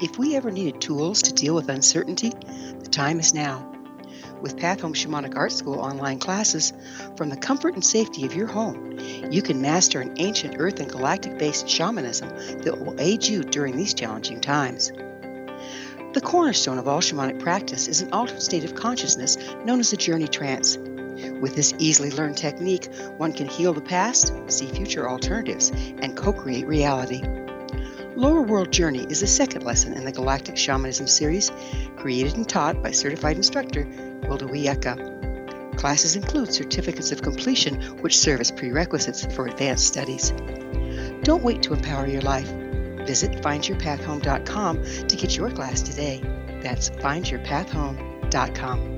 If we ever needed tools to deal with uncertainty, the time is now. With Path Home Shamanic Art School online classes, from the comfort and safety of your home, you can master an ancient earth and galactic based shamanism that will aid you during these challenging times. The cornerstone of all shamanic practice is an altered state of consciousness known as the journey trance. With this easily learned technique, one can heal the past, see future alternatives, and co create reality. Lower World Journey is the second lesson in the Galactic Shamanism series, created and taught by certified instructor Gwilda Wiyaka. Classes include certificates of completion, which serve as prerequisites for advanced studies. Don't wait to empower your life. Visit findyourpathhome.com to get your class today. That's findyourpathhome.com.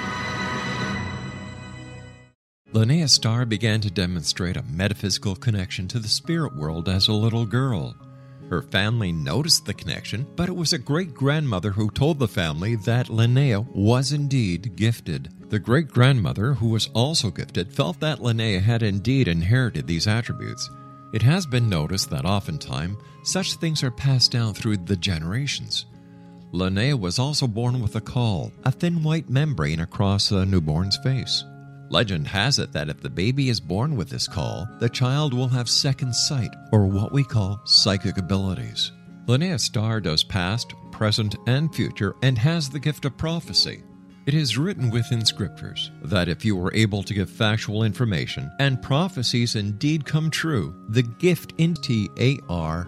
Linnea Starr began to demonstrate a metaphysical connection to the spirit world as a little girl. Her family noticed the connection, but it was a great grandmother who told the family that Linnea was indeed gifted. The great grandmother, who was also gifted, felt that Linnea had indeed inherited these attributes. It has been noticed that oftentimes such things are passed down through the generations. Linnea was also born with a caul, a thin white membrane across a newborn's face. Legend has it that if the baby is born with this call, the child will have second sight, or what we call psychic abilities. Linnea Starr does past, present, and future, and has the gift of prophecy. It is written within scriptures that if you are able to give factual information and prophecies indeed come true, the gift in TAR.com.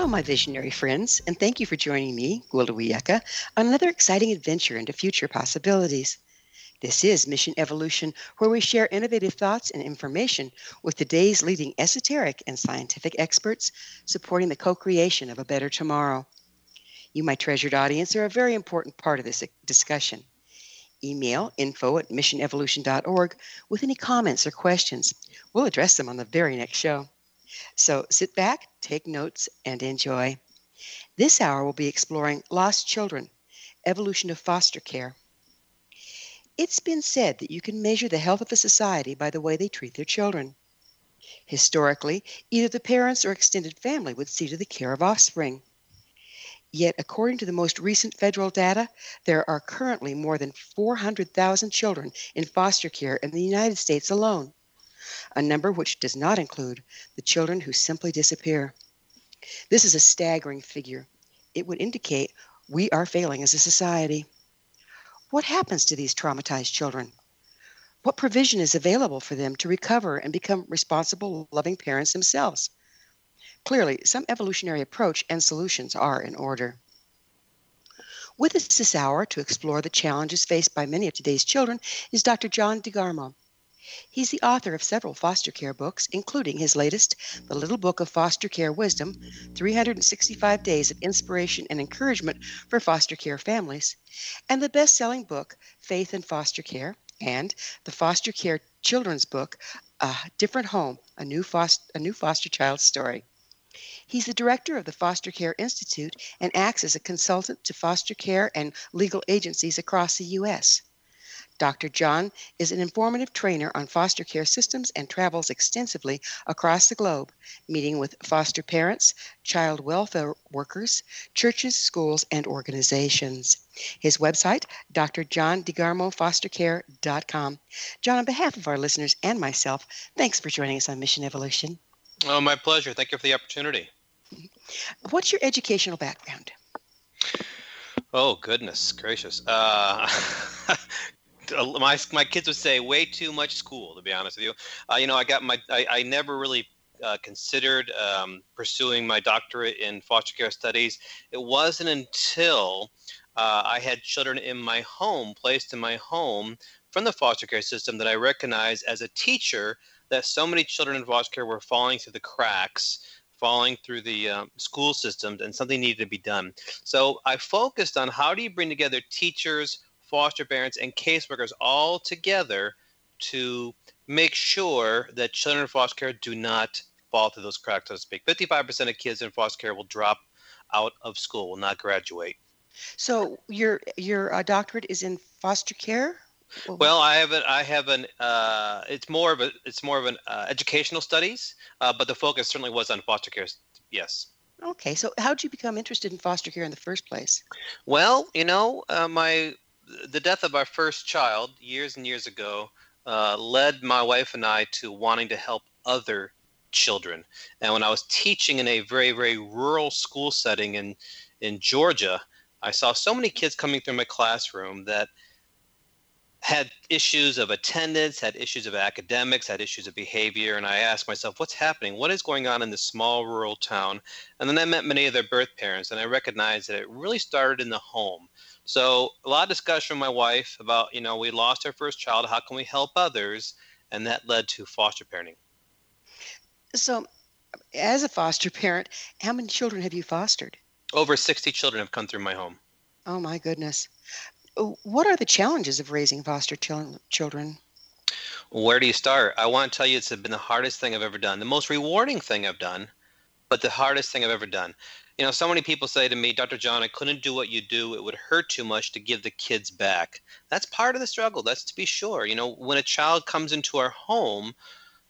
Hello, my visionary friends, and thank you for joining me, Gwilda Wiyaka, on another exciting adventure into future possibilities. This is Mission Evolution, where we share innovative thoughts and information with today's leading esoteric and scientific experts supporting the co creation of a better tomorrow. You, my treasured audience, are a very important part of this discussion. Email info at missionevolution.org with any comments or questions. We'll address them on the very next show. So sit back, take notes, and enjoy. This hour will be exploring lost children, evolution of foster care. It's been said that you can measure the health of a society by the way they treat their children. Historically, either the parents or extended family would see to the care of offspring. Yet, according to the most recent federal data, there are currently more than 400,000 children in foster care in the United States alone a number which does not include the children who simply disappear. This is a staggering figure. It would indicate we are failing as a society. What happens to these traumatized children? What provision is available for them to recover and become responsible, loving parents themselves? Clearly, some evolutionary approach and solutions are in order. With us this hour to explore the challenges faced by many of today's children is Dr. John DeGarmo. He's the author of several foster care books, including his latest, The Little Book of Foster Care Wisdom 365 Days of Inspiration and Encouragement for Foster Care Families, and the best selling book, Faith in Foster Care, and the Foster Care Children's Book, A Different Home A New, Foster, a New Foster Child Story. He's the director of the Foster Care Institute and acts as a consultant to foster care and legal agencies across the U.S. Dr. John is an informative trainer on foster care systems and travels extensively across the globe, meeting with foster parents, child welfare workers, churches, schools, and organizations. His website, drjohndegarmofostercare.com. John, on behalf of our listeners and myself, thanks for joining us on Mission Evolution. Oh, my pleasure. Thank you for the opportunity. What's your educational background? Oh goodness gracious! Uh, my my kids would say way too much school. To be honest with you, uh, you know, I got my I, I never really uh, considered um, pursuing my doctorate in foster care studies. It wasn't until uh, I had children in my home, placed in my home from the foster care system, that I recognized as a teacher that so many children in foster care were falling through the cracks falling through the um, school systems and something needed to be done. So I focused on how do you bring together teachers, foster parents, and caseworkers all together to make sure that children in foster care do not fall through those cracks, so to speak. 55% of kids in foster care will drop out of school, will not graduate. So your your uh, doctorate is in foster care. Well, I have an I have an uh, it's more of a it's more of an uh, educational studies, uh, but the focus certainly was on foster care. Yes. Okay, so how did you become interested in foster care in the first place? Well, you know, uh, my the death of our first child years and years ago uh, led my wife and I to wanting to help other children. And when I was teaching in a very, very rural school setting in, in Georgia, I saw so many kids coming through my classroom that had issues of attendance, had issues of academics, had issues of behavior. And I asked myself, what's happening? What is going on in this small rural town? And then I met many of their birth parents, and I recognized that it really started in the home. So a lot of discussion with my wife about, you know, we lost our first child. How can we help others? And that led to foster parenting. So, as a foster parent, how many children have you fostered? Over 60 children have come through my home. Oh my goodness. Uh, what are the challenges of raising foster children? Where do you start? I want to tell you it's been the hardest thing I've ever done, the most rewarding thing I've done, but the hardest thing I've ever done. You know, so many people say to me, Dr. John, I couldn't do what you do. It would hurt too much to give the kids back. That's part of the struggle. That's to be sure. You know, when a child comes into our home,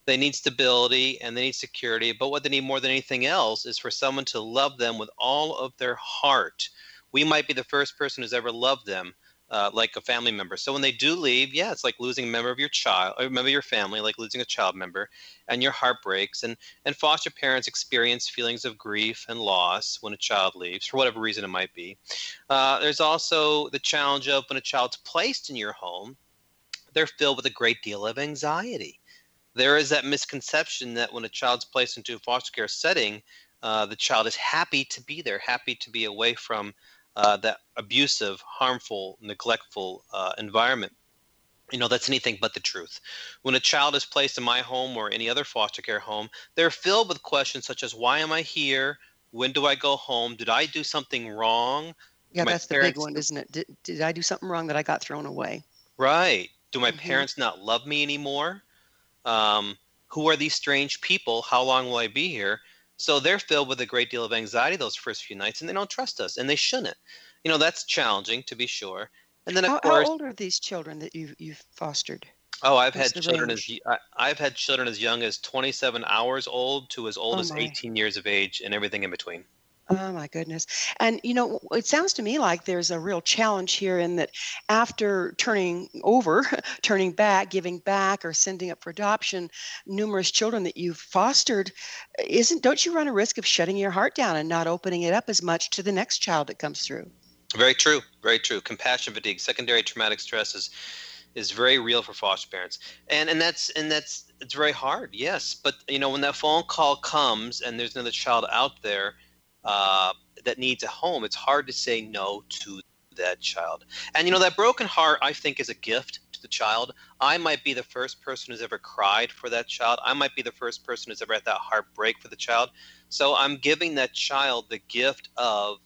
they need stability and they need security. But what they need more than anything else is for someone to love them with all of their heart. We might be the first person who's ever loved them uh, like a family member. So when they do leave, yeah, it's like losing a member of your child, a member of your family, like losing a child member, and your heart breaks. And and foster parents experience feelings of grief and loss when a child leaves, for whatever reason it might be. Uh, there's also the challenge of when a child's placed in your home, they're filled with a great deal of anxiety. There is that misconception that when a child's placed into a foster care setting, uh, the child is happy to be there, happy to be away from uh, that abusive, harmful, neglectful uh, environment. You know, that's anything but the truth. When a child is placed in my home or any other foster care home, they're filled with questions such as why am I here? When do I go home? Did I do something wrong? Yeah, my that's the big one, isn't it? Did, did I do something wrong that I got thrown away? Right. Do my mm-hmm. parents not love me anymore? Um, who are these strange people? How long will I be here? So they're filled with a great deal of anxiety those first few nights, and they don't trust us, and they shouldn't. You know, that's challenging to be sure. And then of how, course, how old are these children that you you've fostered? Oh, I've What's had children range? as I've had children as young as 27 hours old to as old oh as 18 years of age, and everything in between. Oh my goodness. And you know, it sounds to me like there's a real challenge here in that after turning over, turning back, giving back or sending up for adoption numerous children that you've fostered, isn't don't you run a risk of shutting your heart down and not opening it up as much to the next child that comes through? Very true. Very true. Compassion fatigue, secondary traumatic stress is is very real for foster parents. And and that's and that's it's very hard. Yes, but you know, when that phone call comes and there's another child out there, uh, that needs a home, it's hard to say no to that child. And you know, that broken heart, I think, is a gift to the child. I might be the first person who's ever cried for that child. I might be the first person who's ever had that heartbreak for the child. So I'm giving that child the gift of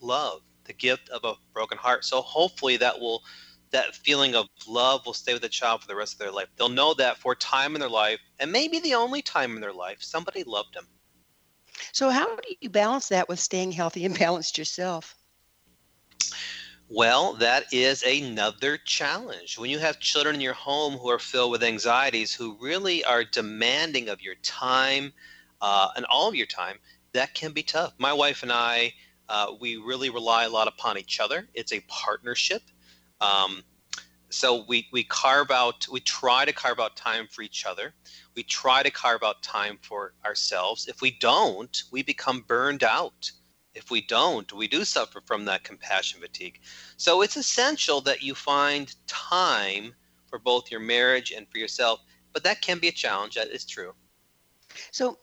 love, the gift of a broken heart. So hopefully that will that feeling of love will stay with the child for the rest of their life. They'll know that for a time in their life, and maybe the only time in their life, somebody loved them. So, how do you balance that with staying healthy and balanced yourself? Well, that is another challenge. When you have children in your home who are filled with anxieties, who really are demanding of your time uh, and all of your time, that can be tough. My wife and I, uh, we really rely a lot upon each other. It's a partnership. Um, so we, we carve out, we try to carve out time for each other we try to carve out time for ourselves. If we don't, we become burned out. If we don't, we do suffer from that compassion fatigue. So it's essential that you find time for both your marriage and for yourself. But that can be a challenge. That is true. So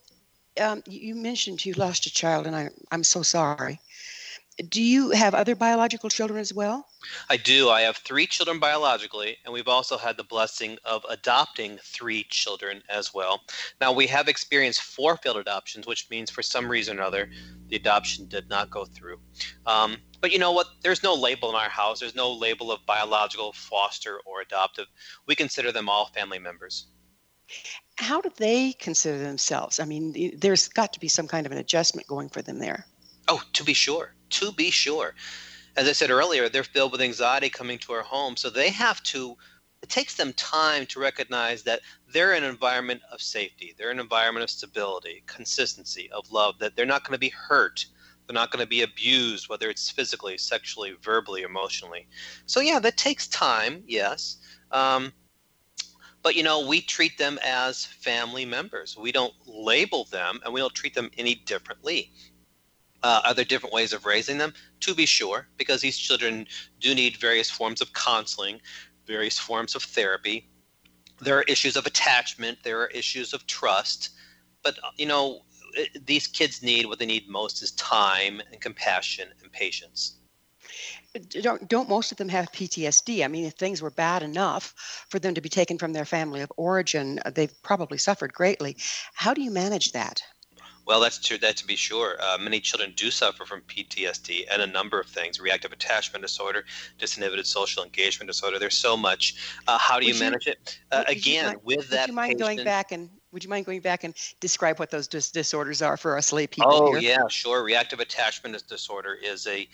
um, you mentioned you lost a child, and I, I'm so sorry do you have other biological children as well? I do. I have three children biologically, and we've also had the blessing of adopting three children as well. Now, we have experienced four failed adoptions, which means for some reason or other, the adoption did not go through. Um, but you know what? There's no label in our house. There's no label of biological, foster, or adoptive. We consider them all family members. How do they consider themselves? I mean, there's got to be some kind of an adjustment going for them there. Oh, to be sure to be sure. As I said earlier, they're filled with anxiety coming to our home. So they have to, it takes them time to recognize that they're in an environment of safety. They're in an environment of stability, consistency, of love, that they're not going to be hurt. They're not going to be abused, whether it's physically, sexually, verbally, emotionally. So, yeah, that takes time, yes. Um, but, you know, we treat them as family members. We don't label them and we don't treat them any differently. Uh, are there different ways of raising them? To be sure, because these children do need various forms of counseling, various forms of therapy. There are issues of attachment, there are issues of trust. But, uh, you know, these kids need what they need most is time and compassion and patience. Don't, don't most of them have PTSD? I mean, if things were bad enough for them to be taken from their family of origin, uh, they've probably suffered greatly. How do you manage that? Well, that's true. That to be sure. Uh, many children do suffer from PTSD and a number of things: reactive attachment disorder, disinhibited social engagement disorder. There's so much. Uh, how do you, you manage it? Uh, again, mind, with that. Would you mind patient, going back and would you mind going back and describe what those dis- disorders are for us lay people? Oh here? yeah, sure. Reactive attachment disorder is a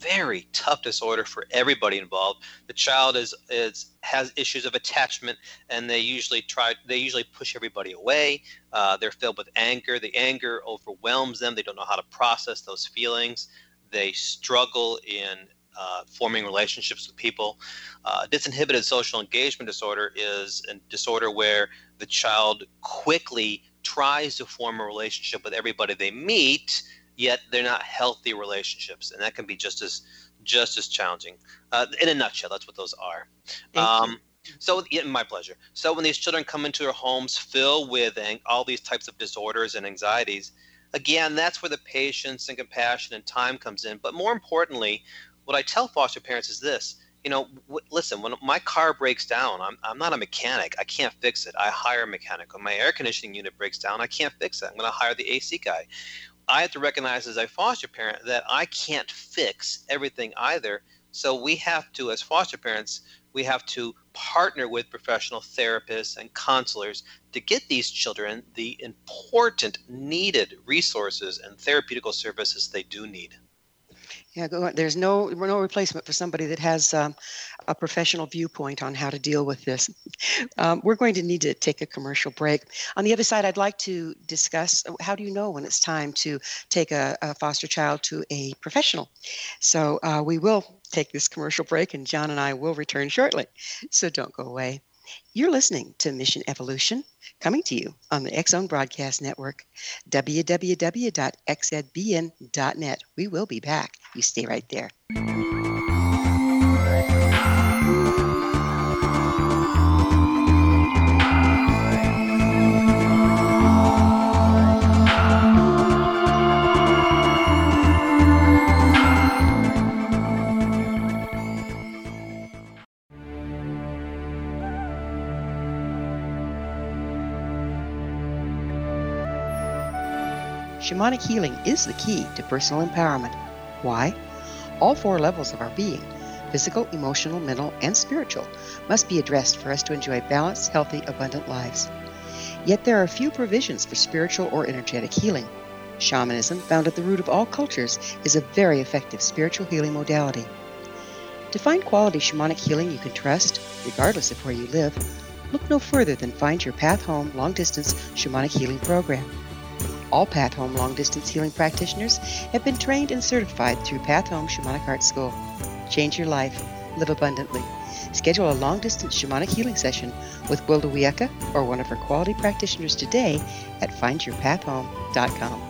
very tough disorder for everybody involved. The child is is has issues of attachment, and they usually try they usually push everybody away. Uh, they're filled with anger. The anger overwhelms them. They don't know how to process those feelings. They struggle in uh, forming relationships with people. Uh, disinhibited social engagement disorder is a disorder where the child quickly tries to form a relationship with everybody they meet yet they're not healthy relationships, and that can be just as just as challenging. Uh, in a nutshell, that's what those are. Um, so, yeah, my pleasure. So, when these children come into our homes filled with all these types of disorders and anxieties, again, that's where the patience and compassion and time comes in. But more importantly, what I tell foster parents is this you know, w- listen, when my car breaks down, I'm, I'm not a mechanic. I can't fix it. I hire a mechanic. When my air conditioning unit breaks down, I can't fix it. I'm going to hire the AC guy. I have to recognize as a foster parent that I can't fix everything either. So we have to, as foster parents, we have to partner with professional therapists and counselors to get these children the important, needed resources and therapeutical services they do need. Yeah, there's no no replacement for somebody that has um, a professional viewpoint on how to deal with this. Um, we're going to need to take a commercial break. On the other side, I'd like to discuss uh, how do you know when it's time to take a, a foster child to a professional. So uh, we will take this commercial break, and John and I will return shortly. So don't go away. You're listening to Mission Evolution, coming to you on the Zone Broadcast Network, www.xzbn.net. We will be back. You stay right there. Shamanic healing is the key to personal empowerment. Why? All four levels of our being physical, emotional, mental, and spiritual must be addressed for us to enjoy balanced, healthy, abundant lives. Yet there are few provisions for spiritual or energetic healing. Shamanism, found at the root of all cultures, is a very effective spiritual healing modality. To find quality shamanic healing you can trust, regardless of where you live, look no further than Find Your Path Home Long Distance Shamanic Healing Program. All Path Home long distance healing practitioners have been trained and certified through Path Home Shamanic Art School. Change your life, live abundantly. Schedule a long distance shamanic healing session with Gwilda Wiyaka or one of her quality practitioners today at findyourpathhome.com.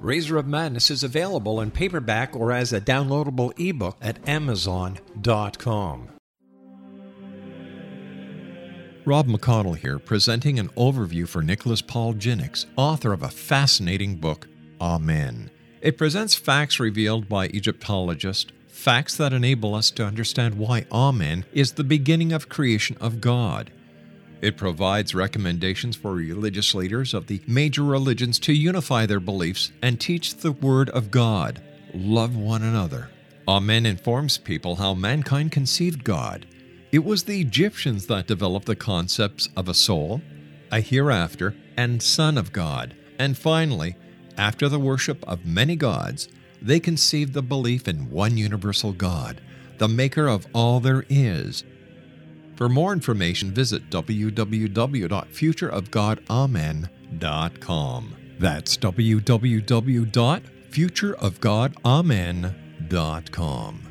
Razor of Madness is available in paperback or as a downloadable ebook at Amazon.com. Rob McConnell here, presenting an overview for Nicholas Paul Jennings, author of a fascinating book, Amen. It presents facts revealed by Egyptologists, facts that enable us to understand why Amen is the beginning of creation of God. It provides recommendations for religious leaders of the major religions to unify their beliefs and teach the Word of God. Love one another. Amen informs people how mankind conceived God. It was the Egyptians that developed the concepts of a soul, a hereafter, and Son of God. And finally, after the worship of many gods, they conceived the belief in one universal God, the maker of all there is. For more information, visit www.futureofgodamen.com. That's www.futureofgodamen.com.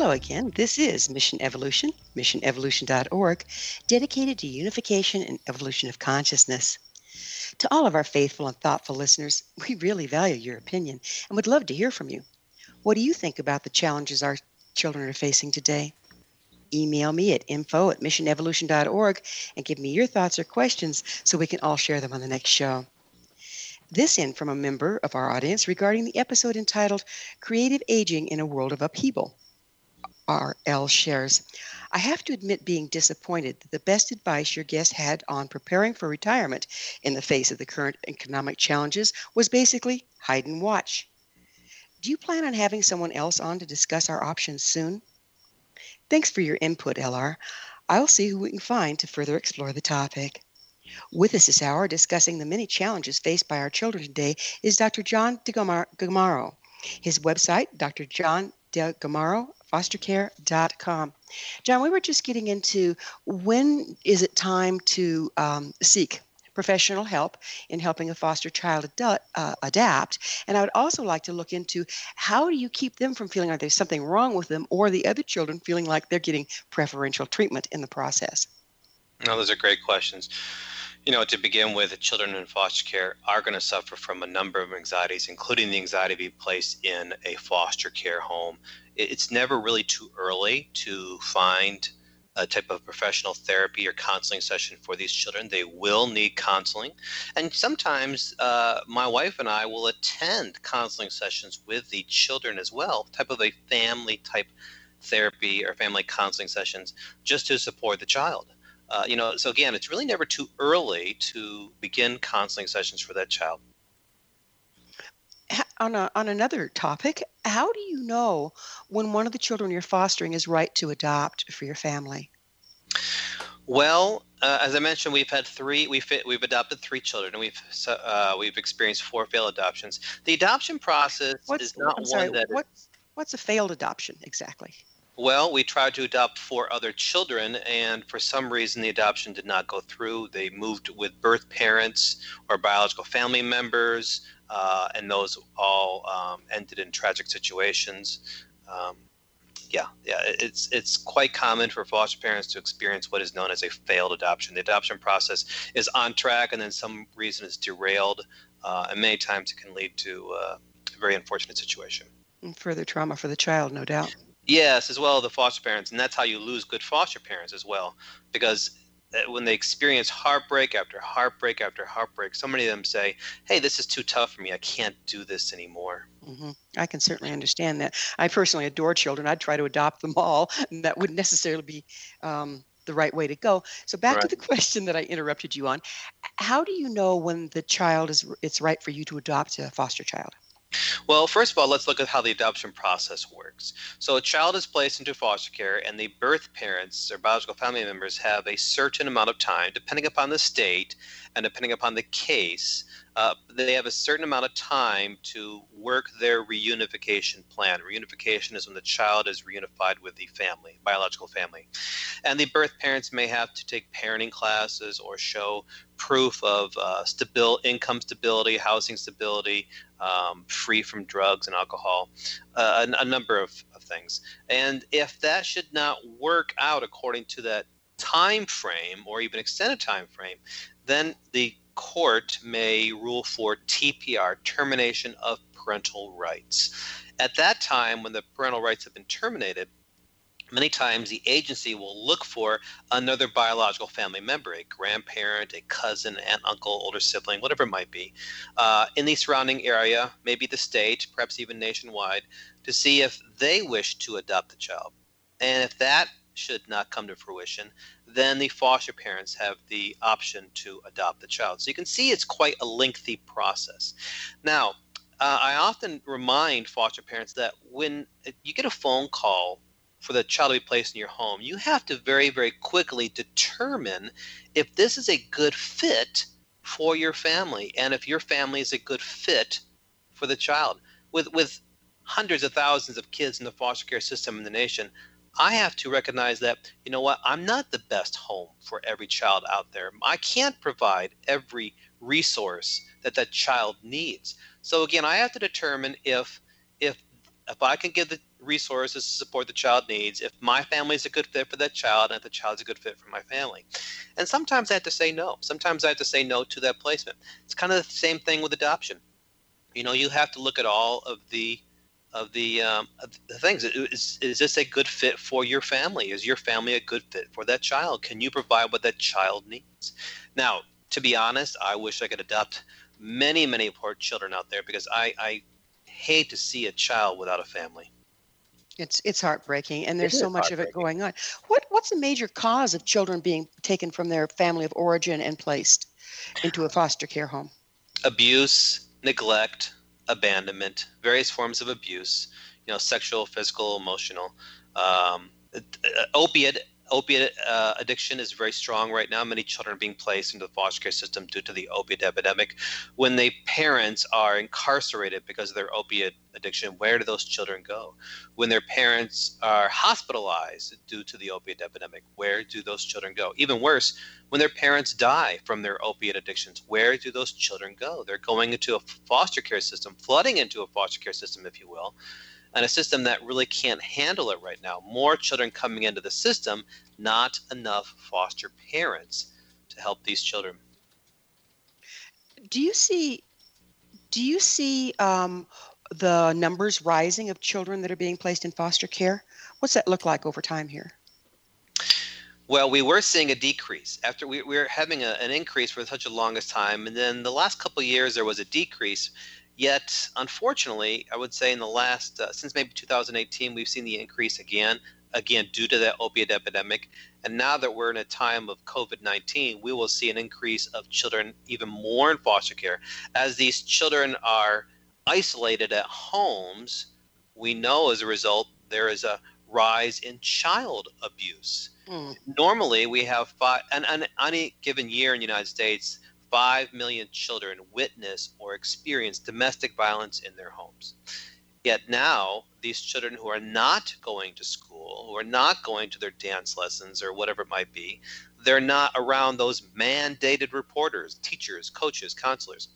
Hello again. This is Mission Evolution, missionevolution.org, dedicated to unification and evolution of consciousness. To all of our faithful and thoughtful listeners, we really value your opinion and would love to hear from you. What do you think about the challenges our children are facing today? Email me at info at missionevolution.org and give me your thoughts or questions so we can all share them on the next show. This in from a member of our audience regarding the episode entitled Creative Aging in a World of Upheaval. RL shares. I have to admit being disappointed that the best advice your guest had on preparing for retirement in the face of the current economic challenges was basically hide and watch. Do you plan on having someone else on to discuss our options soon? Thanks for your input, LR. I'll see who we can find to further explore the topic. With us this hour discussing the many challenges faced by our children today is Dr. John DeGarmo. His website, Dr. John DeGarmo, fostercare.com. John, we were just getting into when is it time to um, seek professional help in helping a foster child adu- uh, adapt. And I would also like to look into how do you keep them from feeling like there's something wrong with them or the other children feeling like they're getting preferential treatment in the process? No, those are great questions. You know, to begin with, children in foster care are going to suffer from a number of anxieties, including the anxiety to be placed in a foster care home it's never really too early to find a type of professional therapy or counseling session for these children. They will need counseling. And sometimes uh, my wife and I will attend counseling sessions with the children as well, type of a family type therapy or family counseling sessions just to support the child. Uh, you know, so again, it's really never too early to begin counseling sessions for that child on a, on another topic, how do you know when one of the children you're fostering is right to adopt for your family? Well, uh, as I mentioned, we've had three. We've we've adopted three children, and we've uh, we've experienced four failed adoptions. The adoption process what's, is not I'm sorry, one that. What's, what's a failed adoption exactly? Well, we tried to adopt four other children, and for some reason, the adoption did not go through. They moved with birth parents or biological family members, uh, and those all um, ended in tragic situations. Um, yeah, yeah, it's it's quite common for foster parents to experience what is known as a failed adoption. The adoption process is on track, and then some reason is derailed, uh, and many times it can lead to uh, a very unfortunate situation. And further trauma for the child, no doubt. Yes, as well the foster parents, and that's how you lose good foster parents as well, because uh, when they experience heartbreak after heartbreak after heartbreak, so many of them say, "Hey, this is too tough for me. I can't do this anymore." Mm-hmm. I can certainly understand that. I personally adore children. I'd try to adopt them all, and that wouldn't necessarily be um, the right way to go. So back right. to the question that I interrupted you on: How do you know when the child is it's right for you to adopt a foster child? Well, first of all, let's look at how the adoption process works. So, a child is placed into foster care, and the birth parents or biological family members have a certain amount of time, depending upon the state and depending upon the case, uh, they have a certain amount of time to work their reunification plan. Reunification is when the child is reunified with the family, biological family. And the birth parents may have to take parenting classes or show proof of uh, stabil- income stability, housing stability, um, free from drugs and alcohol, uh, a, a, number of, of things. And if that should not work out according to that time frame or even extended time frame, then the court may rule for TPR, termination of parental rights. At that time, when the parental rights have been terminated, many times the agency will look for another biological family member, a grandparent, a cousin, aunt, uncle, older sibling, whatever it might be, uh, in the surrounding area, maybe the state, perhaps even nationwide, to see if they wish to adopt the child. And if that should not come to fruition, then the foster parents have the option to adopt the child. So you can see it's quite a lengthy process. Now, uh, I often remind foster parents that when you get a phone call for the child to be placed in your home, you have to very, very quickly determine if this is a good fit for your family and if your family is a good fit for the child. With, with hundreds of thousands of kids in the foster care system in the nation, I have to recognize that, you know what, I'm not the best home for every child out there. I can't provide every resource that that child needs. So again, I have to determine if if if I can give the resources to support the child needs, if my family is a good fit for that child, and if the child's a good fit for my family. And sometimes I have to say no. Sometimes I have to say no to that placement. It's kind of the same thing with adoption. You know, you have to look at all of the of the, um, of the things. Is, is this a good fit for your family? Is your family a good fit for that child? Can you provide what that child needs? Now, to be honest, I wish I could adopt many, many poor children out there because I, I hate to see a child without a family. It's it's heartbreaking, and there's so much of it going on. What what's the major cause of children being taken from their family of origin and placed into a foster care home? Abuse, neglect, abandonment, various forms of abuse, you know, sexual, physical, emotional. Um, uh, opiate opiate uh, addiction is very strong right now. Many children are being placed into the foster care system due to the opiate epidemic. When the parents are incarcerated because of their opiate addiction, where do those children go? When their parents are hospitalized due to the opiate epidemic, where do those children go? Even worse, when their parents die from their opiate addictions, where do those children go? They're going into a foster care system, flooding into a foster care system, if you will and a system that really can't handle it right now. More children coming into the system, not enough foster parents to help these children. Do you see? Do you see um, the numbers rising of children that are being placed in foster care? What's that look like over time here? Well, we were seeing a decrease after we, we were having a, an increase for such a longest time, and then the last couple years there was a decrease. Yet, unfortunately, I would say in the last, uh, since maybe 2018, we've seen the increase again, again, due to that opiate epidemic. And now that we're in a time of COVID 19, we will see an increase of children even more in foster care. As these children are isolated at homes, we know as a result there is a rise in child abuse. Mm. Normally, we have five, and, and any given year in the United States, 5 million children witness or experience domestic violence in their homes. Yet now, these children who are not going to school, who are not going to their dance lessons or whatever it might be, they're not around those mandated reporters, teachers, coaches, counselors.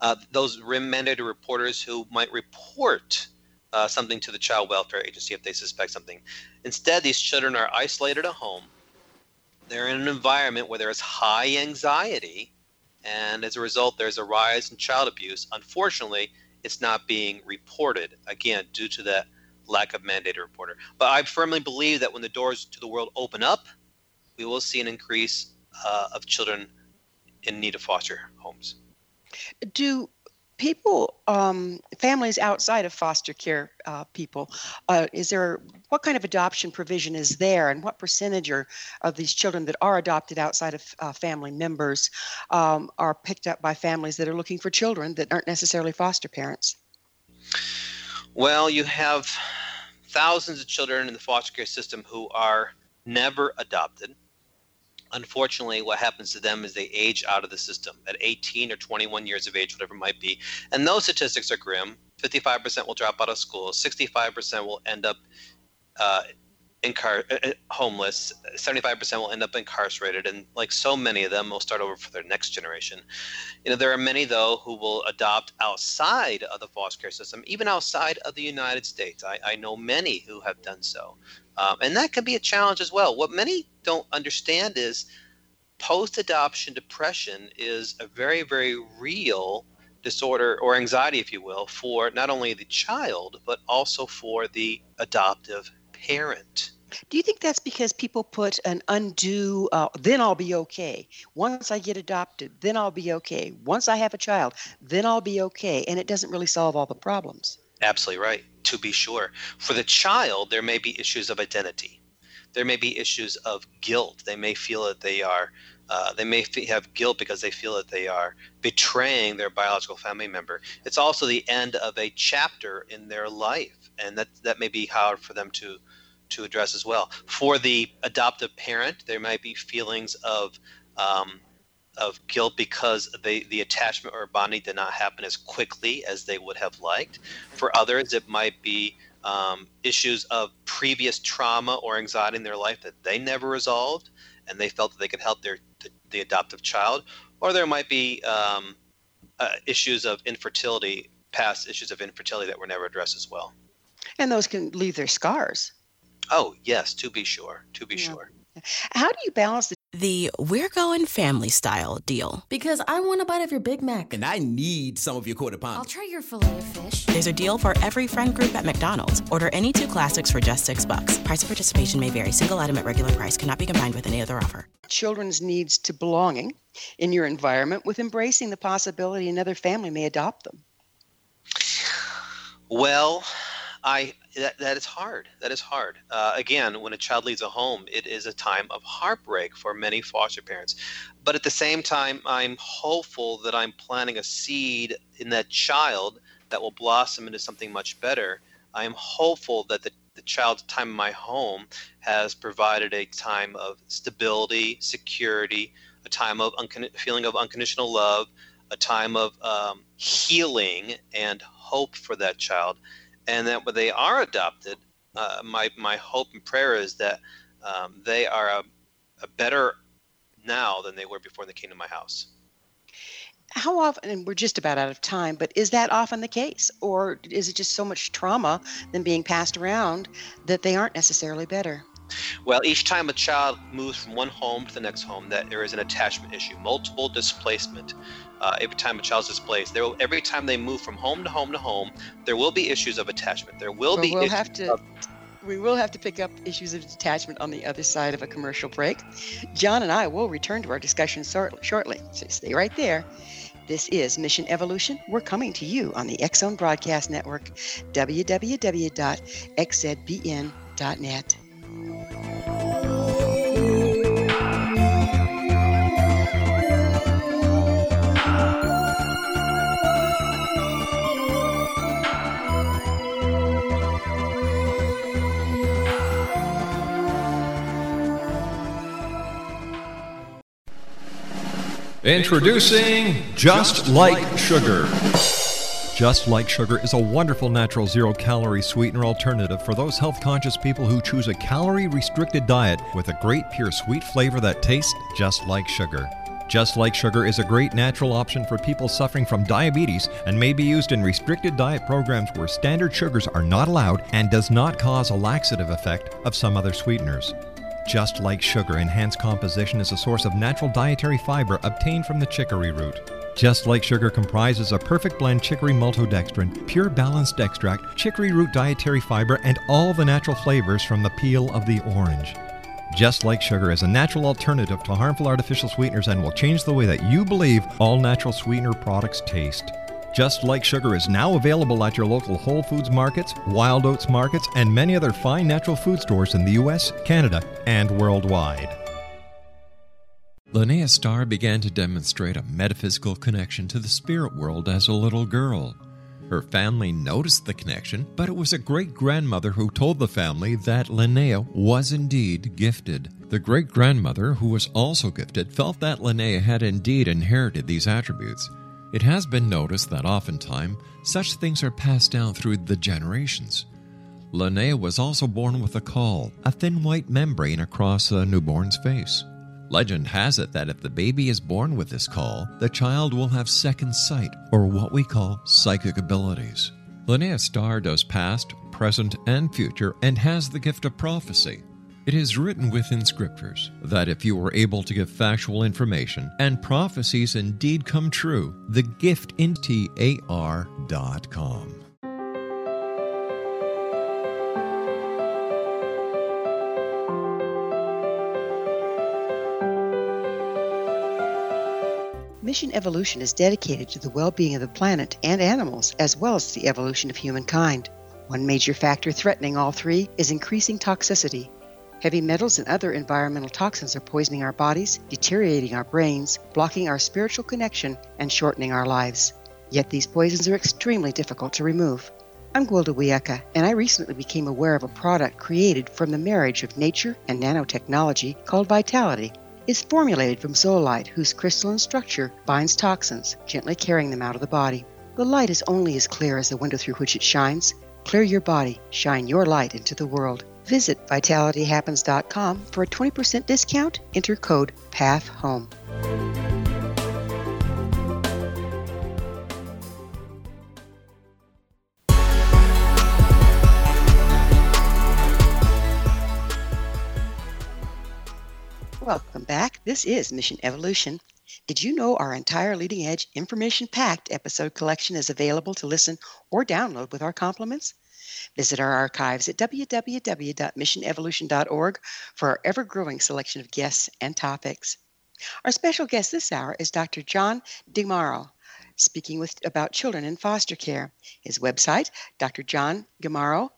Uh, those mandated reporters who might report uh, something to the child welfare agency if they suspect something. Instead, these children are isolated at home they're in an environment where there is high anxiety, and as a result, there's a rise in child abuse. Unfortunately, it's not being reported, again, due to that lack of mandated reporter. But I firmly believe that when the doors to the world open up, we will see an increase uh, of children in need of foster homes. Do people, um, families outside of foster care uh, people, uh, is there what kind of adoption provision is there, and what percentage are, of these children that are adopted outside of uh, family members um, are picked up by families that are looking for children that aren't necessarily foster parents? Well, you have thousands of children in the foster care system who are never adopted. Unfortunately, what happens to them is they age out of the system at 18 or 21 years of age, whatever it might be. And those statistics are grim. 55% will drop out of school, 65% will end up uh, incar- uh, uh, homeless, 75% will end up incarcerated, and like so many of them will start over for their next generation. You know, there are many, though, who will adopt outside of the foster care system, even outside of the United States. I, I know many who have done so. Um, and that can be a challenge as well. What many don't understand is post adoption depression is a very, very real disorder or anxiety, if you will, for not only the child, but also for the adoptive parent. Do you think that's because people put an undue, uh, then I'll be okay. Once I get adopted, then I'll be okay. Once I have a child, then I'll be okay. And it doesn't really solve all the problems. Absolutely right, to be sure. For the child, there may be issues of identity. There may be issues of guilt. They may feel that they are, uh, they may have guilt because they feel that they are betraying their biological family member. It's also the end of a chapter in their life, and that that may be hard for them to to address as well. For the adoptive parent, there might be feelings of um, of guilt because they, the attachment or bonding did not happen as quickly as they would have liked. For others, it might be um, issues of previous trauma or anxiety in their life that they never resolved, and they felt that they could help their the, the adoptive child. Or there might be um, uh, issues of infertility, past issues of infertility that were never addressed as well. And those can leave their scars. Oh, yes, to be sure. To be yeah. sure. How do you balance the the we're going family style deal. Because I want a bite of your Big Mac. And I need some of your quarter pound. I'll try your filet of fish. There's a deal for every friend group at McDonald's. Order any two classics for just six bucks. Price of participation may vary. Single item at regular price cannot be combined with any other offer. Children's needs to belonging in your environment with embracing the possibility another family may adopt them. Well, I that, that is hard. That is hard. Uh, again, when a child leaves a home, it is a time of heartbreak for many foster parents. But at the same time, I'm hopeful that I'm planting a seed in that child that will blossom into something much better. I am hopeful that the, the child's time in my home has provided a time of stability, security, a time of feeling of unconditional love, a time of um, healing and hope for that child and that when they are adopted, uh, my my hope and prayer is that um, they are a, a better now than they were before they came to my house. How often, and we're just about out of time, but is that often the case? Or is it just so much trauma than being passed around that they aren't necessarily better? Well, each time a child moves from one home to the next home, that there is an attachment issue, multiple displacement uh, every time a child's displaced. There, will, every time they move from home to home to home, there will be issues of attachment. There will be. We'll have to. Of, we will have to pick up issues of detachment on the other side of a commercial break. John and I will return to our discussion shortly, so stay right there. This is Mission Evolution. We're coming to you on the Zone Broadcast Network, www.xzbn.net. Introducing Just Like Sugar. Just Like Sugar is a wonderful natural zero calorie sweetener alternative for those health conscious people who choose a calorie restricted diet with a great pure sweet flavor that tastes just like sugar. Just Like Sugar is a great natural option for people suffering from diabetes and may be used in restricted diet programs where standard sugars are not allowed and does not cause a laxative effect of some other sweeteners. Just like sugar, enhanced composition is a source of natural dietary fiber obtained from the chicory root. Just like sugar comprises a perfect blend chicory maltodextrin, pure balanced extract, chicory root dietary fiber, and all the natural flavors from the peel of the orange. Just like sugar is a natural alternative to harmful artificial sweeteners and will change the way that you believe all natural sweetener products taste. Just Like Sugar is now available at your local Whole Foods markets, Wild Oats markets, and many other fine natural food stores in the US, Canada, and worldwide. Linnea Starr began to demonstrate a metaphysical connection to the spirit world as a little girl. Her family noticed the connection, but it was a great grandmother who told the family that Linnea was indeed gifted. The great grandmother, who was also gifted, felt that Linnea had indeed inherited these attributes. It has been noticed that oftentimes such things are passed down through the generations. Linnea was also born with a caul, a thin white membrane across a newborn's face. Legend has it that if the baby is born with this caul, the child will have second sight, or what we call psychic abilities. Linnea Starr does past, present, and future, and has the gift of prophecy. It is written within scriptures that if you were able to give factual information and prophecies indeed come true, the gift in TAR.com. Mission Evolution is dedicated to the well being of the planet and animals, as well as the evolution of humankind. One major factor threatening all three is increasing toxicity. Heavy metals and other environmental toxins are poisoning our bodies, deteriorating our brains, blocking our spiritual connection, and shortening our lives. Yet these poisons are extremely difficult to remove. I'm Gwilda Wiyaka, and I recently became aware of a product created from the marriage of nature and nanotechnology called Vitality is formulated from zeolite, whose crystalline structure binds toxins, gently carrying them out of the body. The light is only as clear as the window through which it shines. Clear your body, shine your light into the world. Visit vitalityhappens.com for a 20% discount. Enter code PATHHOME. Welcome back. This is Mission Evolution. Did you know our entire leading edge information packed episode collection is available to listen or download with our compliments? Visit our archives at www.missionevolution.org for our ever growing selection of guests and topics. Our special guest this hour is Dr. John DeGarmo, speaking with, about children in foster care. His website, drjohndegarmo,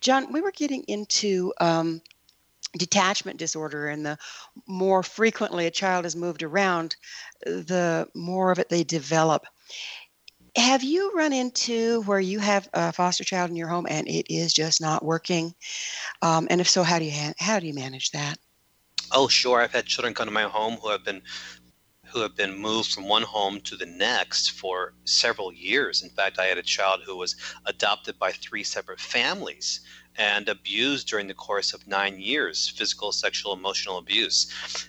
John, we were getting into um, detachment disorder and the more frequently a child is moved around the more of it they develop have you run into where you have a foster child in your home and it is just not working? Um, and if so how do you ha- how do you manage that? Oh sure. I've had children come to my home who have been who have been moved from one home to the next for several years. In fact i had a child who was adopted by three separate families and abused during the course of nine years physical sexual emotional abuse.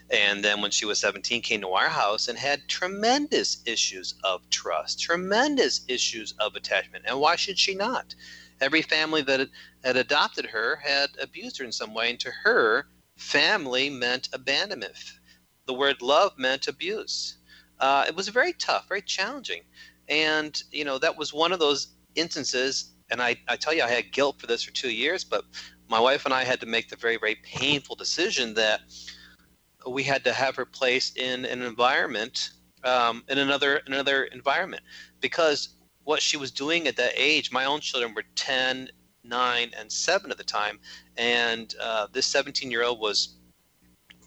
And then when she was 17 came to our house and had tremendous issues of trust tremendous issues of attachment. And why should she not? Every family that had adopted her had abused her in some way and to her family meant abandonment. The word love meant abuse. Uh, it was very tough very challenging. And you know that was one of those instances and I, I tell you, I had guilt for this for two years, but my wife and I had to make the very, very painful decision that we had to have her placed in an environment, um, in another another environment, because what she was doing at that age, my own children were 10, 9, and 7 at the time, and uh, this 17 year old was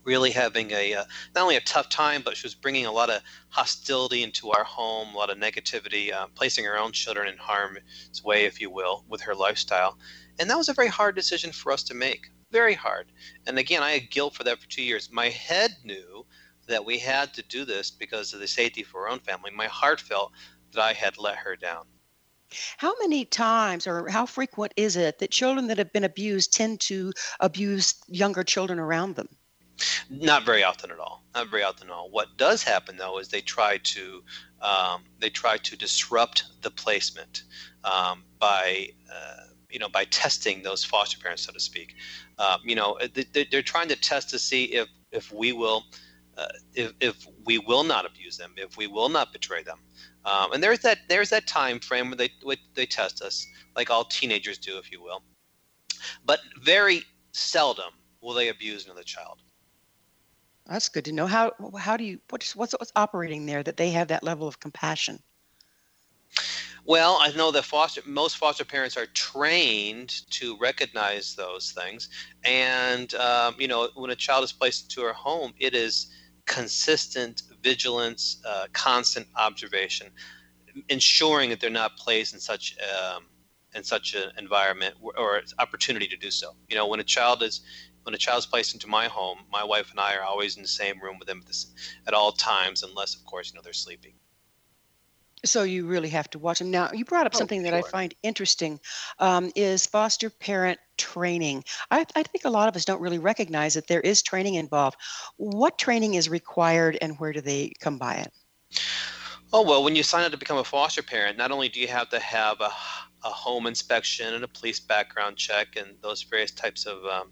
really having a uh, not only a tough time, but she was bringing a lot of hostility into our home, a lot of negativity, uh, placing her own children in harm's way, if you will, with her lifestyle. And that was a very hard decision for us to make. Very hard. And again, I had guilt for that for two years. My head knew that we had to do this because of the safety for our own family. My heart felt that I had let her down. How many times or how frequent is it that children that have been abused tend to abuse younger children around them? Not very often at all. Not very often at all. What does happen though is they try to um, they try to disrupt the placement um, by uh, you know by testing those foster parents, so to speak. Uh, you know they, they're trying to test to see if if we will. Uh, if, if we will not abuse them, if we will not betray them, um, and there's that there's that time frame where they where they test us, like all teenagers do, if you will. But very seldom will they abuse another child. That's good to know. How how do you what's what's what's operating there that they have that level of compassion? Well, I know that foster most foster parents are trained to recognize those things, and um, you know when a child is placed into a home, it is consistent vigilance, uh, constant observation. ensuring that they're not placed in such um, in such an environment or opportunity to do so. You know, when a child is when a child is placed into my home, my wife and I are always in the same room with them at all times, unless, of course, you know they're sleeping. So you really have to watch them. Now, you brought up oh, something that I find interesting um, is foster parent training. I, I, think a lot of us don't really recognize that there is training involved. What training is required and where do they come by it? Oh, well, when you sign up to become a foster parent, not only do you have to have a, a home inspection and a police background check and those various types of um,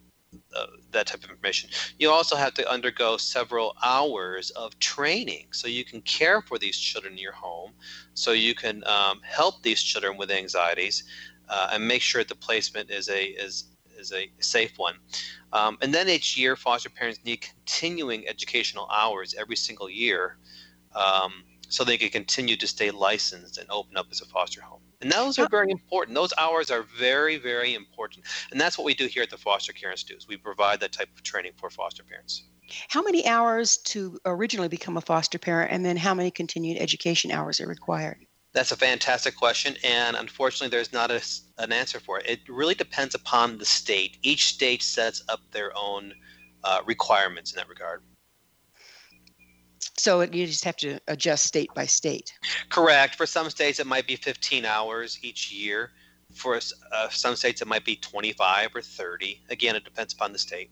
uh, that type of information. You also have to undergo several hours of training so you can care for these children in your home, so you can um, help these children with anxieties, uh, and make sure the placement is a is is a safe one. Um, and then each year, foster parents need continuing educational hours every single year, um, so they can continue to stay licensed and open up as a foster home. And those are very important. Those hours are very, very important. And that's what we do here at the Foster Care Institute. We provide that type of training for foster parents. How many hours to originally become a foster parent, and then how many continued education hours are required? That's a fantastic question, and unfortunately, there's not a, an answer for it. It really depends upon the state. Each state sets up their own uh, requirements in that regard. So you just have to adjust state by state. Correct. For some states, it might be 15 hours each year. For uh, some states, it might be 25 or 30. Again, it depends upon the state.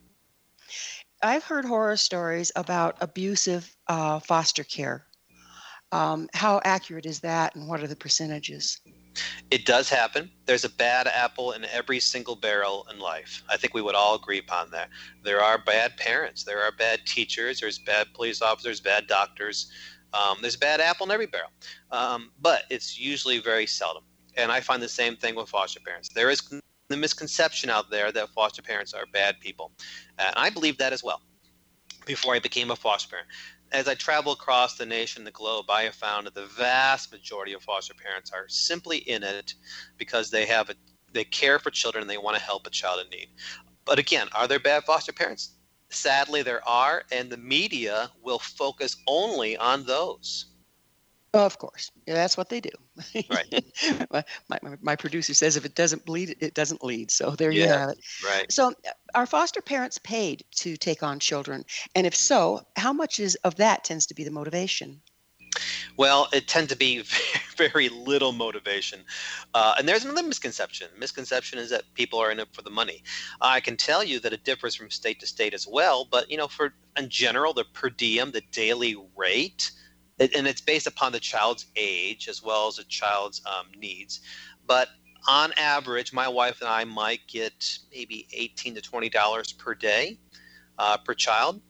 I've heard horror stories about abusive uh, foster care. Um, how accurate is that, and what are the percentages? It does happen. There's a bad apple in every single barrel in life. I think we would all agree upon that. There are bad parents, there are bad teachers, there's bad police officers, bad doctors. Um, there's a bad apple in every barrel, um, but it's usually very seldom. And I find the same thing with foster parents. There is the misconception out there that foster parents are bad people, and I believe that as well. Before I became a foster parent, as I travel across the nation, the globe, I have found that the vast majority of foster parents are simply in it because they have a, they care for children and they want to help a child in need. But again, are there bad foster parents? Sadly, there are, and the media will focus only on those. Of course, yeah, that's what they do. Right. my, my, my, producer says if it doesn't bleed, it doesn't lead. So there yeah, you have it. Right. So are foster parents paid to take on children? And if so, how much is of that tends to be the motivation? Well, it tends to be very, very little motivation. Uh, and there's another misconception. Misconception is that people are in it for the money. I can tell you that it differs from state to state as well. But you know, for in general, the per diem, the daily rate and it's based upon the child's age as well as the child's um, needs. But on average, my wife and I might get maybe eighteen to twenty dollars per day uh, per child,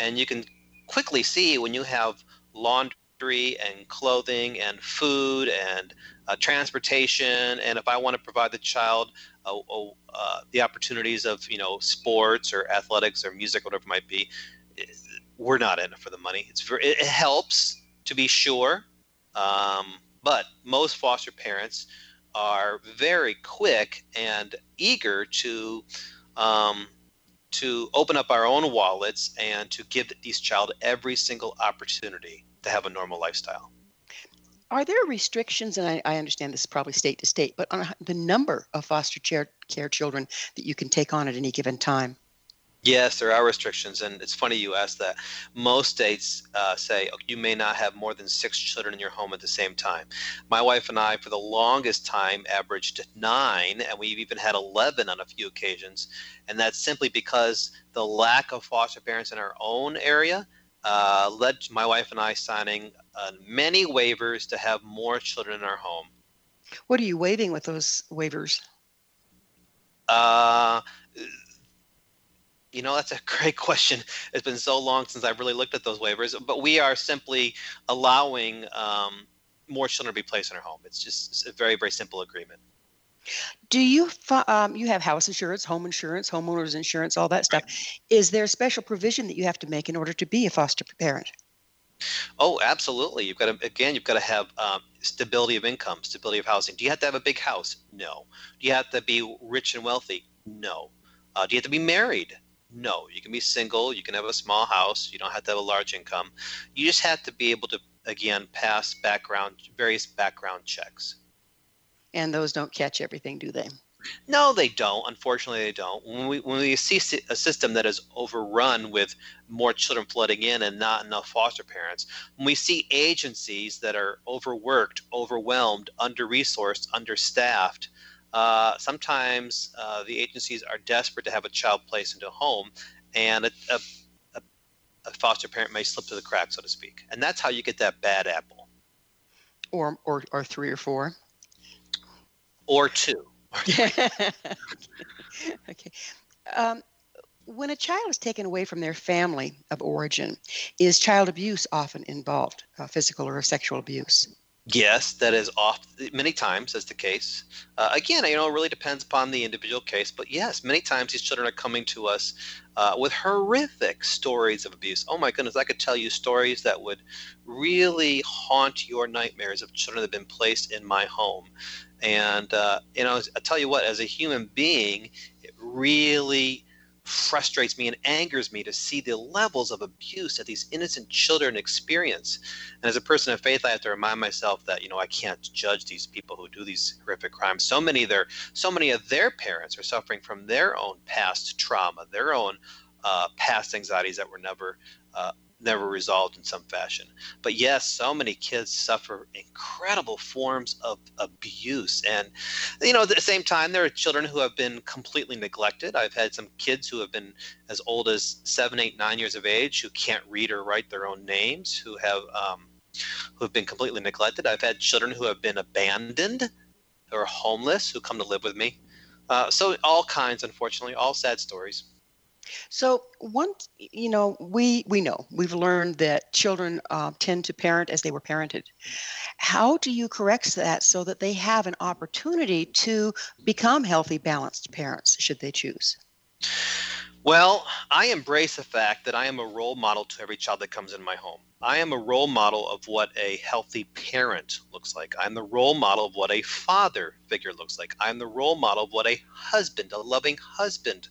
and you can quickly see when you have laundry and clothing and food and uh, transportation, and if I want to provide the child uh, uh, the opportunities of you know sports or athletics or music, whatever it might be, we're not in it for the money. It's it helps to be sure, um, but most foster parents are very quick and eager to um, to open up our own wallets and to give these child every single opportunity to have a normal lifestyle. Are there restrictions, and I, I understand this is probably state to state, but on the number of foster care, care children that you can take on at any given time? Yes, there are restrictions, and it's funny you asked that. Most states uh, say you may not have more than six children in your home at the same time. My wife and I, for the longest time, averaged nine, and we've even had 11 on a few occasions. And that's simply because the lack of foster parents in our own area uh, led to my wife and I signing uh, many waivers to have more children in our home. What are you waiving with those waivers? Uh, you know, that's a great question. It's been so long since I've really looked at those waivers, but we are simply allowing um, more children to be placed in our home. It's just a very, very simple agreement. Do you um, you have house insurance, home insurance, homeowners insurance, all that stuff? Right. Is there special provision that you have to make in order to be a foster parent? Oh, absolutely. You've got to again. You've got to have um, stability of income, stability of housing. Do you have to have a big house? No. Do you have to be rich and wealthy? No. Uh, do you have to be married? No, you can be single, you can have a small house, you don't have to have a large income. You just have to be able to, again, pass background, various background checks. And those don't catch everything, do they? No, they don't. Unfortunately, they don't. When we when we see a system that is overrun with more children flooding in and not enough foster parents, when we see agencies that are overworked, overwhelmed, under resourced, understaffed, uh, sometimes uh, the agencies are desperate to have a child placed into a home, and a, a, a, foster parent may slip through the cracks, so to speak. And that's how you get that bad apple. Or, or, or three or four. Or two. okay. Um, when a child is taken away from their family of origin, is child abuse often involved, uh, physical or sexual abuse? Yes, that is off many times as the case. Uh, again, you know, it really depends upon the individual case, but yes, many times these children are coming to us uh, with horrific stories of abuse. Oh my goodness, I could tell you stories that would really haunt your nightmares of children that have been placed in my home. And uh, you know, I tell you what, as a human being, it really frustrates me and angers me to see the levels of abuse that these innocent children experience. And as a person of faith, I have to remind myself that you know I can't judge these people who do these horrific crimes. So many their so many of their parents are suffering from their own past trauma, their own uh, past anxieties that were never uh, never resolved in some fashion. But yes, so many kids suffer incredible forms of abuse. And, you know, at the same time, there are children who have been completely neglected. I've had some kids who have been as old as seven, eight, nine years of age who can't read or write their own names, who have, um, who have been completely neglected. I've had children who have been abandoned or homeless who come to live with me. Uh, so all kinds, unfortunately, all sad stories. So one, you know, we we know we've learned that children uh, tend to parent as they were parented. How do you correct that so that they have an opportunity to become healthy, balanced parents, should they choose? Well, I embrace the fact that I am a role model to every child that comes in my home. I am a role model of what a healthy parent looks like. I'm the role model of what a father figure looks like. I'm the role model of what a husband, a loving husband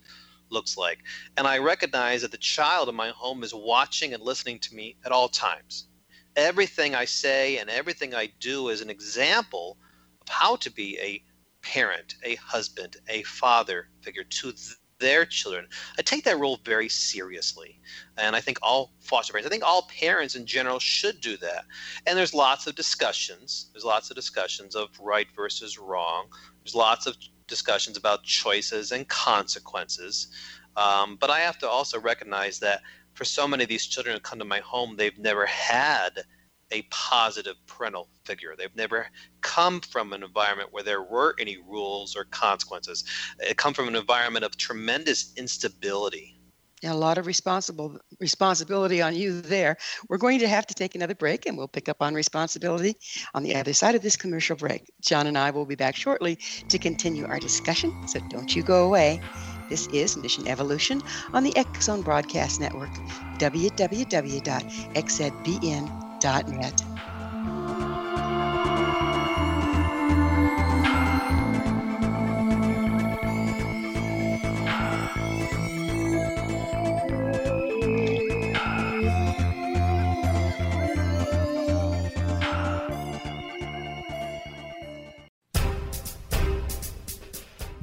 looks like. And I recognize that the child in my home is watching and listening to me at all times. Everything I say and everything I do is an example of how to be a parent, a husband, a father figure to their children. I take that role very seriously. And I think all foster parents, I think all parents in general should do that. And there's lots of discussions. There's lots of discussions of right versus wrong. There's lots of discussions about choices and consequences. Um, but I have to also recognize that for so many of these children who come to my home, they've never had a positive parental figure. They've never come from an environment where there were any rules or consequences. They come from an environment of tremendous instability a lot of responsible responsibility on you there. We're going to have to take another break and we'll pick up on responsibility on the other side of this commercial break. John and I will be back shortly to continue our discussion, so don't you go away. This is Mission Evolution on the Zone Broadcast Network, www.xzbn.net.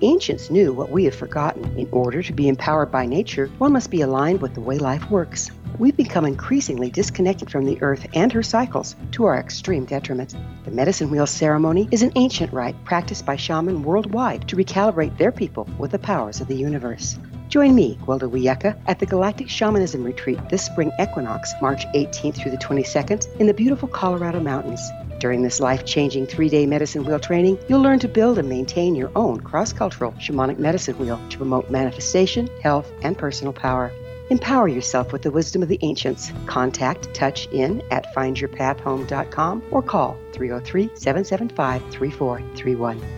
Ancients knew what we have forgotten. In order to be empowered by nature, one must be aligned with the way life works. We've become increasingly disconnected from the earth and her cycles to our extreme detriment. The medicine wheel ceremony is an ancient rite practiced by shamans worldwide to recalibrate their people with the powers of the universe. Join me, Gwilda Wiyaka, at the Galactic Shamanism Retreat this spring equinox, March 18th through the 22nd, in the beautiful Colorado Mountains. During this life changing three day medicine wheel training, you'll learn to build and maintain your own cross cultural shamanic medicine wheel to promote manifestation, health, and personal power. Empower yourself with the wisdom of the ancients. Contact Touch In at findyourpathhome.com or call 303 775 3431.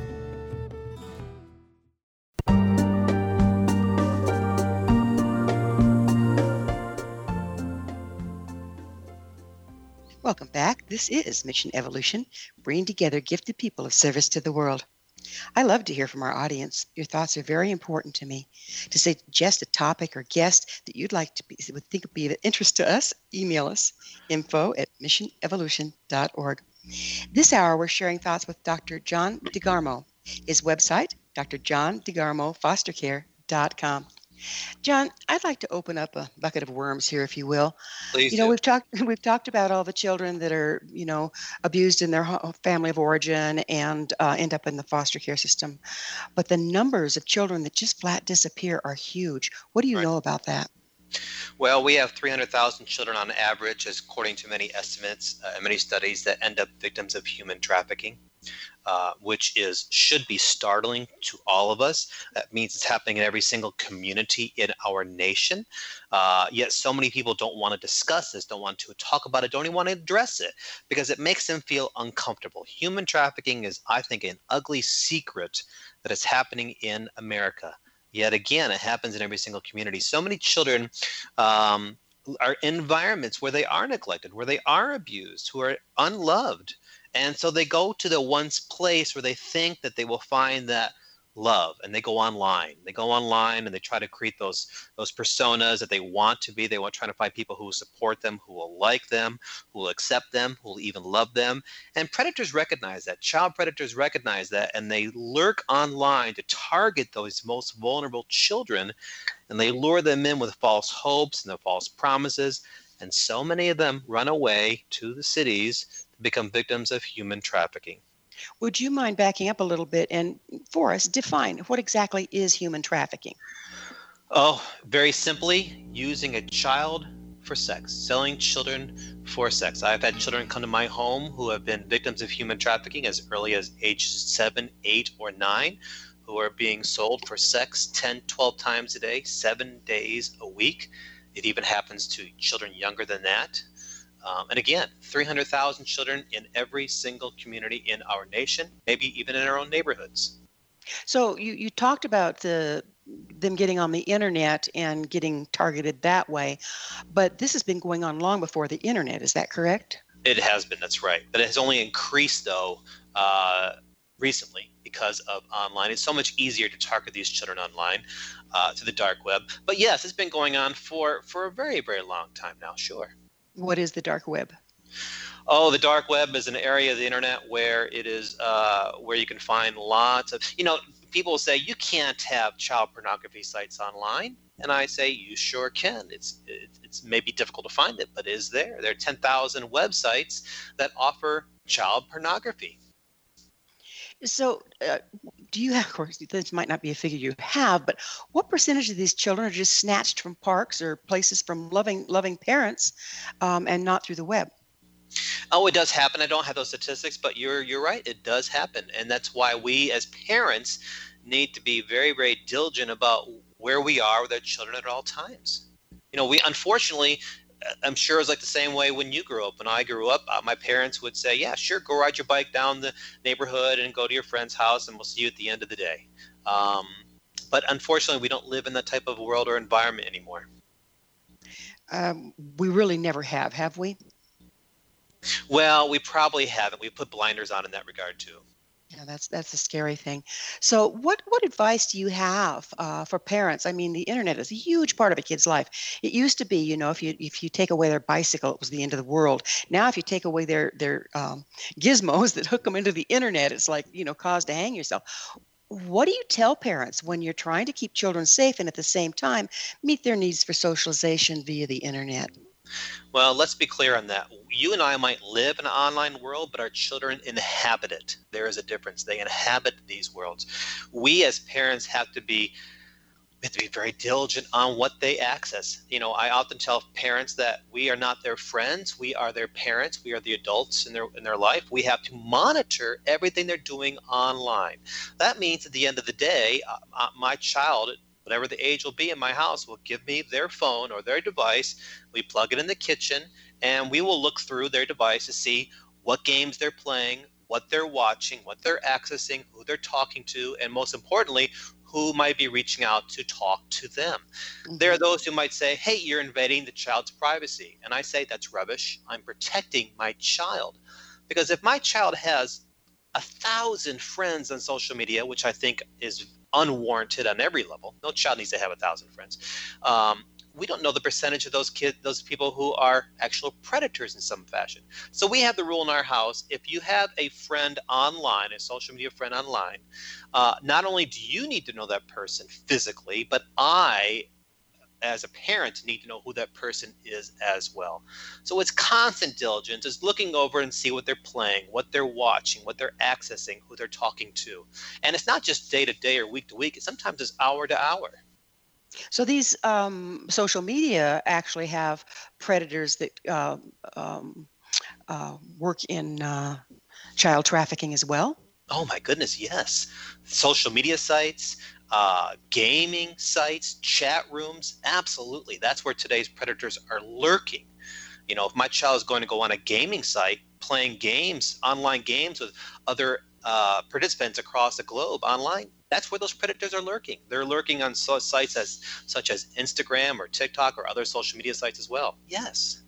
Welcome back. This is Mission Evolution, bringing together gifted people of service to the world. I love to hear from our audience. Your thoughts are very important to me. To suggest a topic or guest that you'd like to be, would think would be of interest to us, email us info at missionevolution.org. This hour, we're sharing thoughts with Dr. John DeGarmo. His website, drjohndegarmofostercare.com. John, I'd like to open up a bucket of worms here, if you will. Please you know, do. we've talked we've talked about all the children that are you know abused in their family of origin and uh, end up in the foster care system, but the numbers of children that just flat disappear are huge. What do you Right. know about that? Well, we have 300,000 children on average, according to many estimates uh, and many studies, that end up victims of human trafficking, uh, which is should be startling to all of us. That means it's happening in every single community in our nation. Uh, yet, so many people don't want to discuss this, don't want to talk about it, don't even want to address it because it makes them feel uncomfortable. Human trafficking is, I think, an ugly secret that is happening in America. Yet again, it happens in every single community. So many children um, are environments where they are neglected, where they are abused, who are unloved. And so they go to the one place where they think that they will find that love and they go online. They go online and they try to create those those personas that they want to be. They want trying to find people who will support them who will like them who will accept them who will even love them. And predators recognize that child predators recognize that and they lurk online to target those most vulnerable children and they lure them in with false hopes and the false promises. And so many of them run away to the cities to become victims of human trafficking Would you mind backing up a little bit and for us define what exactly is human trafficking? Oh, very simply, using a child for sex, selling children for sex. I've had children come to my home who have been victims of human trafficking as early as age seven, eight, or nine, who are being sold for sex 10, 12 times a day, seven days a week. It even happens to children younger than that. Um, and again, 300,000 children in every single community in our nation, maybe even in our own neighborhoods. So you, you talked about the them getting on the internet and getting targeted that way, but this has been going on long before the internet. Is that correct? It has been, that's right. But it has only increased, though, uh, recently because of online. It's so much easier to target these children online uh, to the dark web. But yes, it's been going on for, for a very, very long time now, sure. What is the dark web? Oh, the dark web is an area of the internet where it is uh, where you can find lots of you know people say you can't have child pornography sites online, and I say you sure can. It's it, it's maybe difficult to find it, but it is there. There are ten thousand websites that offer child pornography. So, uh, do you have, of course, this might not be a figure you have, but what percentage of these children are just snatched from parks or places from loving, loving parents um, and not through the web? Oh, it does happen. I don't have those statistics, but you're you're right. It does happen, and that's why we as parents need to be very very diligent about where we are with our children at all times. You know, we unfortunately, I'm sure it was like the same way when you grew up. When I grew up, uh, my parents would say, "Yeah, sure, go ride your bike down the neighborhood and go to your friend's house, and we'll see you at the end of the day." Um, but unfortunately, we don't live in that type of world or environment anymore. Um, we really never have, have we? Well, we probably haven't. We put blinders on in that regard too. Yeah, that's that's a scary thing. So, what what advice do you have uh, for parents? I mean, the internet is a huge part of a kid's life. It used to be, you know, if you if you take away their bicycle, it was the end of the world. Now, if you take away their their um, gizmos that hook them into the internet, it's like you know, cause to hang yourself. what do you tell parents when you're trying to keep children safe and at the same time meet their needs for socialization via the internet? Well, let's be clear on that. You and I might live in an online world, but our children inhabit it. There is a difference. They inhabit these worlds. We as parents have to be we have to be very diligent on what they access. You know, I often tell parents that we are not their friends, we are their parents, we are the adults in their in their life. We have to monitor everything they're doing online. That means at the end of the day, uh, uh my child whatever the age will be in my house will give me their phone or their device. We plug it in the kitchen and we will look through their device to see what games they're playing, what they're watching, what they're accessing, who they're talking to, and most importantly, who might be reaching out to talk to them. Mm-hmm. There are mm-hmm. those who might say, hey, you're invading the child's privacy. And I say, that's rubbish. I'm protecting my child. Because if my child has a thousand friends on social media, which I think is unwarranted on every level, no child needs to have a thousand friends. Um, we don't know the percentage of those kids, those people who are actual predators in some fashion. So we have the rule in our house: if you have a friend online, a social media friend online, uh, not only do you need to know that person physically, but I, as a parent, need to know who that person is as well. So it's constant diligence, is looking over and see what they're playing, what they're watching, what they're accessing, who they're talking to, and it's not just day to day or week to week. Sometimes it's hour to hour. So these um, social media actually have predators that uh, um, uh, work in uh, child trafficking as well. Oh my goodness, yes. Social media sites, uh, gaming sites, chat rooms, absolutely. That's where today's predators are lurking. You know, if my child is going to go on a gaming site playing games, online games with other uh, participants across the globe online, that's where those predators are lurking. They're lurking on so- sites as such as Instagram or TikTok or other social media sites as well. Yes.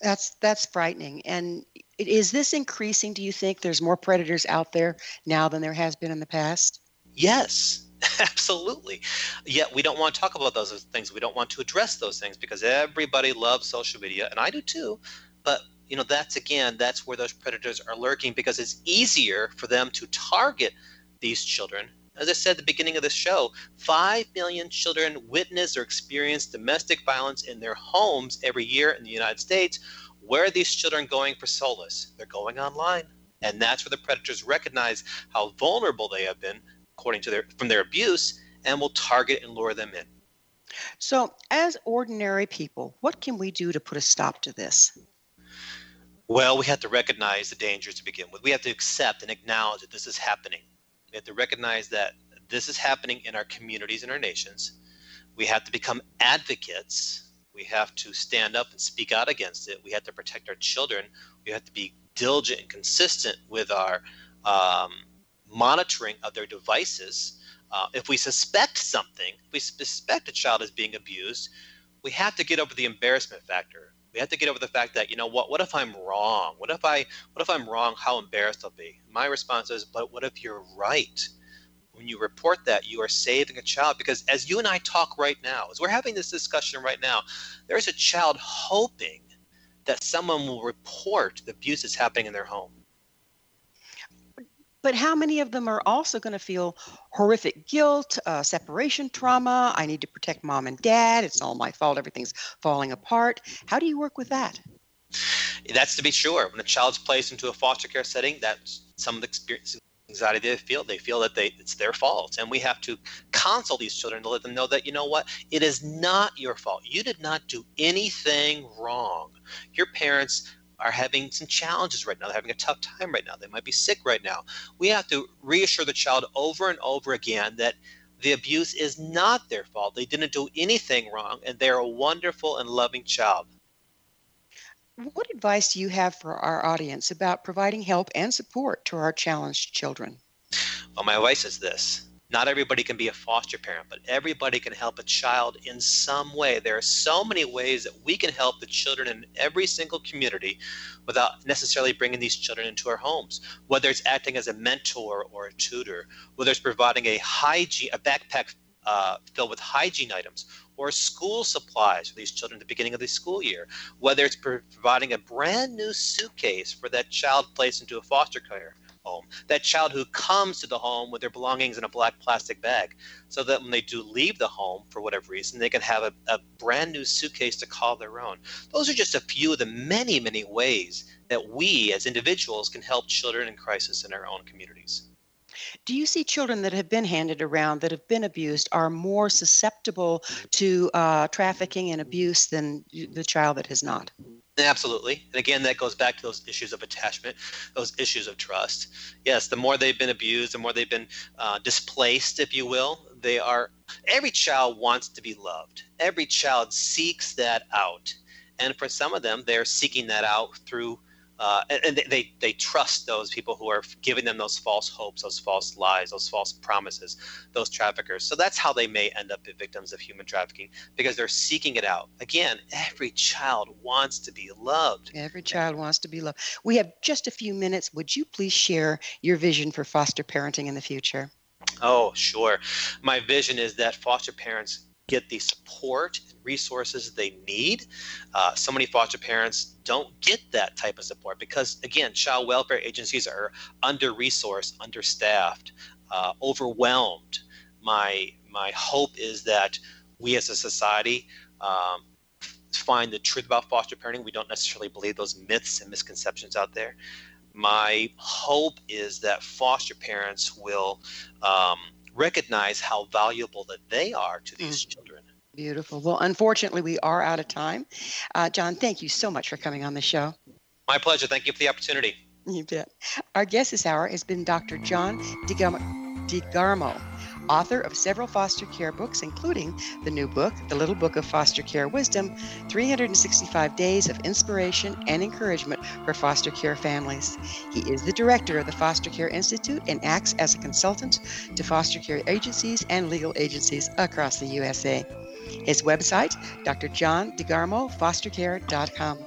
That's that's frightening. And is this increasing? Do you think there's more predators out there now than there has been in the past? Yes, absolutely. Yet we don't want to talk about those things. We don't want to address those things because everybody loves social media, and I do too. But you know, that's again, that's where those predators are lurking because it's easier for them to target these children. As I said at the beginning of the show, 5 million children witness or experience domestic violence in their homes every year in the United States. Where are these children going for solace? They're going online. And that's where the predators recognize how vulnerable they have been according to their from their abuse and will target and lure them in. So, as ordinary people, what can we do to put a stop to this? Well, we have to recognize the dangers to begin with. We have to accept and acknowledge that this is happening. We have to recognize that this is happening in our communities and our nations. We have to become advocates. We have to stand up and speak out against it. We have to protect our children. We have to be diligent and consistent with our um, monitoring of their devices. Uh, if we suspect something, if we suspect a child is being abused, we have to get over the embarrassment factor. We have to get over the fact that you know what? What if I'm wrong? What if I? What if I'm wrong? How embarrassed I'll be. My response is, but what if you're right? When you report that, you are saving a child because as you and I talk right now, as we're having this discussion right now, there's a child hoping that someone will report the abuse that's happening in their home. But how many of them are also going to feel horrific guilt, uh, separation trauma? I need to protect mom and dad. It's all my fault. Everything's falling apart. How do you work with that? That's to be sure. When a child's placed into a foster care setting, that's some of the experience anxiety they feel. They feel that they it's their fault, and we have to counsel these children to let them know that you know what, it is not your fault. You did not do anything wrong. Your parents are having some challenges right now. They're having a tough time right now. They might be sick right now. We have to reassure the child over and over again that the abuse is not their fault. They didn't do anything wrong, and they're a wonderful and loving child. What advice do you have for our audience about providing help and support to our challenged children? Well, my advice is this not everybody can be a foster parent, but everybody can help a child in some way. There are so many ways that we can help the children in every single community without necessarily bringing these children into our homes. Whether it's acting as a mentor or a tutor, whether it's providing a hygiene, a backpack uh, filled with hygiene items, or school supplies for these children at the beginning of the school year, whether it's providing a brand new suitcase for that child placed into a foster care home, that child who comes to the home with their belongings in a black plastic bag, so that when they do leave the home for whatever reason, they can have a, a brand new suitcase to call their own. Those are just a few of the many, many ways that we as individuals can help children in crisis in our own communities. Do you see children that have been handed around, that have been abused, are more susceptible to uh, trafficking and abuse than the child that has not? Absolutely. And again, that goes back to those issues of attachment, those issues of trust. Yes, the more they've been abused, the more they've been uh, displaced, if you will, they are. Every child wants to be loved, every child seeks that out. And for some of them, they're seeking that out through uh, and they, they trust those people who are giving them those false hopes, those false lies, those false promises, those traffickers. So that's how they may end up victims of human trafficking because they're seeking it out. Again, every child wants to be loved. Every child wants to be loved. We have just a few minutes. Would you please share your vision for foster parenting in the future? Oh, sure. My vision is that foster parents get the support and resources they need. Uh, so many foster parents don't get that type of support because, again, child welfare agencies are under resourced, understaffed, uh, overwhelmed. My, my hope is that we as a society um, find the truth about foster parenting. We don't necessarily believe those myths and misconceptions out there. My hope is that foster parents will um, recognize how valuable that they are to these mm. children. Beautiful. Well, unfortunately, we are out of time. Uh, John, thank you so much for coming on the show. My pleasure. Thank you for the opportunity. You bet. Our guest this hour has been Dr. John DeGarmo author of several foster care books, including the new book, The Little Book of Foster Care Wisdom 365 Days of Inspiration and Encouragement for Foster Care Families. He is the director of the Foster Care Institute and acts as a consultant to foster care agencies and legal agencies across the USA. His website, drjohndegarmofostercare.com.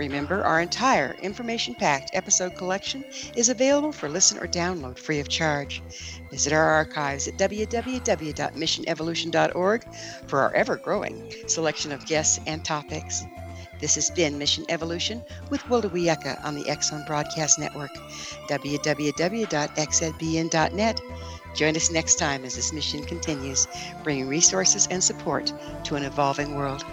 Remember, our entire information packed episode collection is available for listen or download free of charge. Visit our archives at www.missionevolution.org for our ever growing selection of guests and topics. This has been Mission Evolution with Gwilda Wiyaka on the X-Zone Broadcast Network, www.xzbn.net. Join us next time as this mission continues, bringing resources and support to an evolving world.